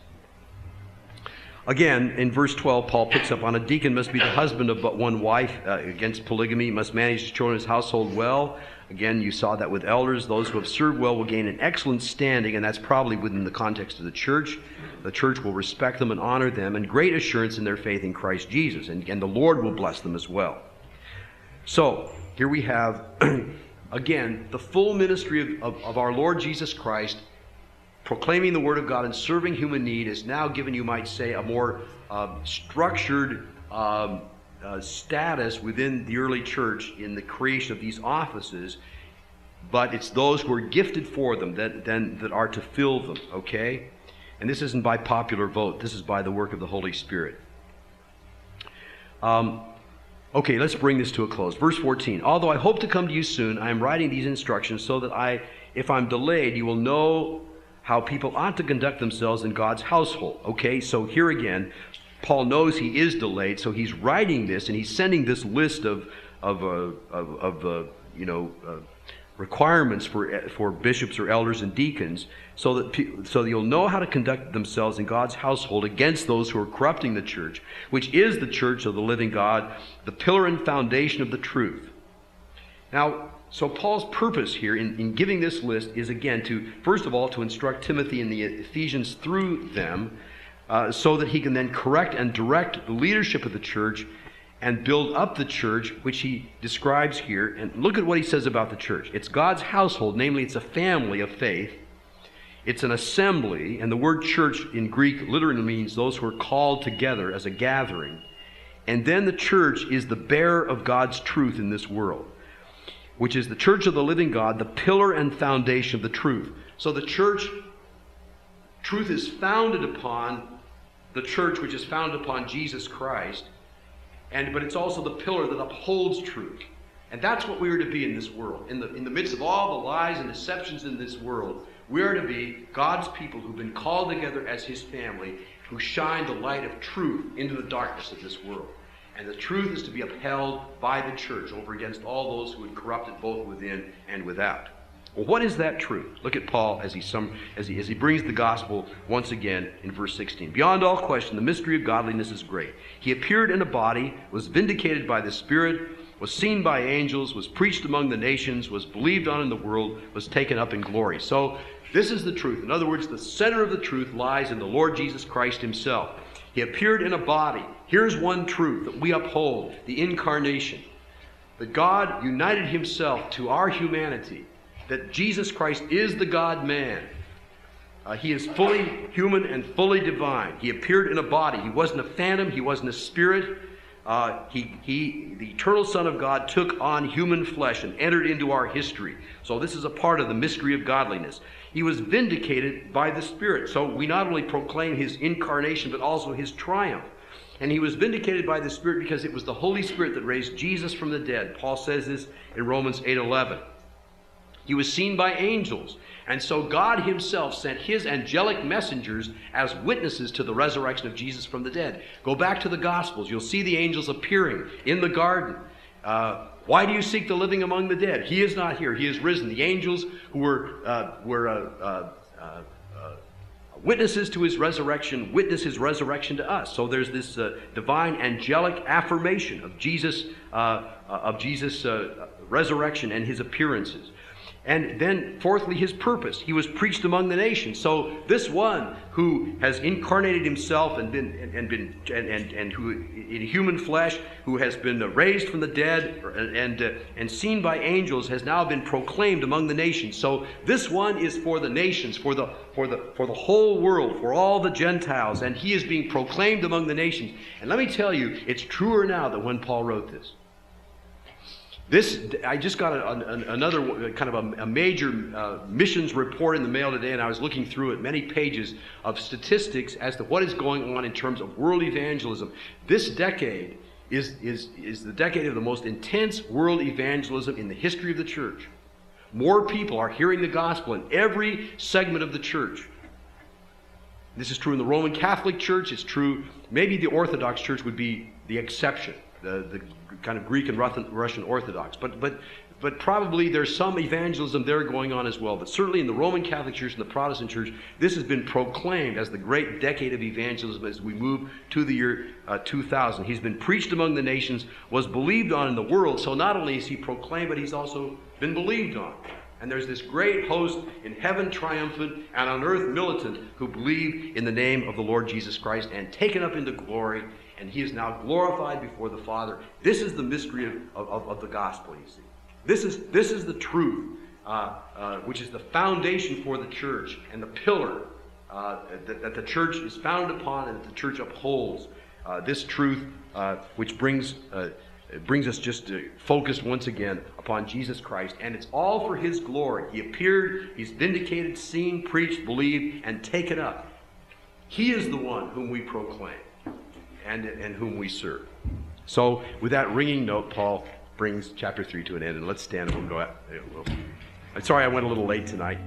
Again, in verse 12, Paul picks up on a deacon must be the husband of but one wife uh, against polygamy, must manage his children's household well, Again, you saw that with elders. Those who have served well will gain an excellent standing, and that's probably within the context of the church. The church will respect them and honor them, and great assurance in their faith in Christ Jesus. And, and the Lord will bless them as well. So, here we have, again, the full ministry of, of, of our Lord Jesus Christ proclaiming the Word of God and serving human need is now given, you might say, a more uh, structured um, uh, status within the early church in the creation of these offices, but it's those who are gifted for them that, then, that are to fill them, okay? And this isn't by popular vote, this is by the work of the Holy Spirit. Um, okay, let's bring this to a close. Verse 14 Although I hope to come to you soon, I am writing these instructions so that I, if I'm delayed, you will know how people ought to conduct themselves in God's household. Okay, so here again, Paul knows he is delayed, so he's writing this and he's sending this list of, of, uh, of, of uh, you know, uh, requirements for, for bishops or elders and deacons so that, so that you'll know how to conduct themselves in God's household against those who are corrupting the church, which is the church of the living God, the pillar and foundation of the truth. Now, so Paul's purpose here in, in giving this list is again to, first of all, to instruct Timothy and the Ephesians through them uh, so that he can then correct and direct the leadership of the church and build up the church, which he describes here. And look at what he says about the church it's God's household, namely, it's a family of faith. It's an assembly, and the word church in Greek literally means those who are called together as a gathering. And then the church is the bearer of God's truth in this world. which is the church of the living God, the pillar and foundation of the truth. So the church, truth is founded upon the church, which is founded upon Jesus Christ, and but it's also the pillar that upholds truth. And that's what we are to be in this world. In the, in the midst of all the lies and deceptions in this world, we are to be God's people who've been called together as His family, who shine the light of truth into the darkness of this world. And the truth is to be upheld by the church over against all those who would corrupt it both within and without. Well, what is that truth? Look at Paul as he, sum, as, he, as he brings the gospel once again in verse 16. Beyond all question, the mystery of godliness is great. He appeared in a body, was vindicated by the Spirit, was seen by angels, was preached among the nations, was believed on in the world, was taken up in glory. So, this is the truth. In other words, the center of the truth lies in the Lord Jesus Christ himself. He appeared in a body. Here's one truth that we uphold the incarnation. That God united himself to our humanity. That Jesus Christ is the God man. Uh, he is fully human and fully divine. He appeared in a body. He wasn't a phantom, he wasn't a spirit. Uh, he, he, the eternal Son of God, took on human flesh and entered into our history. So, this is a part of the mystery of godliness. He was vindicated by the Spirit. So, we not only proclaim his incarnation, but also his triumph. And he was vindicated by the Spirit because it was the Holy Spirit that raised Jesus from the dead. Paul says this in Romans 8 11. He was seen by angels. And so God Himself sent His angelic messengers as witnesses to the resurrection of Jesus from the dead. Go back to the Gospels. You'll see the angels appearing in the garden. Uh, why do you seek the living among the dead? He is not here. He is risen. The angels who were, uh, were uh, uh, uh witnesses to his resurrection witness his resurrection to us. So there's this uh, divine angelic affirmation of Jesus, of Jesus' resurrection and his appearances. And then, fourthly, his purpose. He was preached among the nations. So, this one who has incarnated himself and been and, and been and, and, and, who in human flesh, who has been raised from the dead and and, uh, and seen by angels, has now been proclaimed among the nations. So, this one is for the nations, for the for the for the whole world, for all the Gentiles, and he is being proclaimed among the nations. And let me tell you, it's truer now than when Paul wrote this. This, I just got a, a, another kind of a, a major uh, missions report in the mail today, and I was looking through it, many pages of statistics as to what is going on in terms of world evangelism. This decade is, is, is the decade of the most intense world evangelism in the history of the church. More people are hearing the gospel in every segment of the church. This is true in the Roman Catholic Church, it's true, maybe the Orthodox Church would be the exception the, the kind of Greek and Russian Orthodox. But, but, but probably there's some evangelism there going on as well. But certainly in the Roman Catholic Church and the Protestant Church, this has been proclaimed as the great decade of evangelism as we move to the year uh, 2000. He's been preached among the nations, was believed on in the world. So not only is he proclaimed, but he's also been believed on. And there's this great host in heaven triumphant and on earth militant who believe in the name of the Lord Jesus Christ and taken up into glory and he is now glorified before the Father. This is the mystery of, of, of the gospel, you see. This is, this is the truth, uh, uh, which is the foundation for the church and the pillar uh, that, that, the church is founded upon and that the church upholds. Uh, this truth, uh, which brings, uh, brings us just to focus once again upon Jesus Christ. And it's all for his glory. He appeared, he's vindicated, seen, preached, believed, and taken up. He is the one whom we proclaim and, and whom we serve. So, with that ringing note, Paul brings chapter 3 to an end. And let's stand and we'll go out. I'm sorry I went a little late tonight.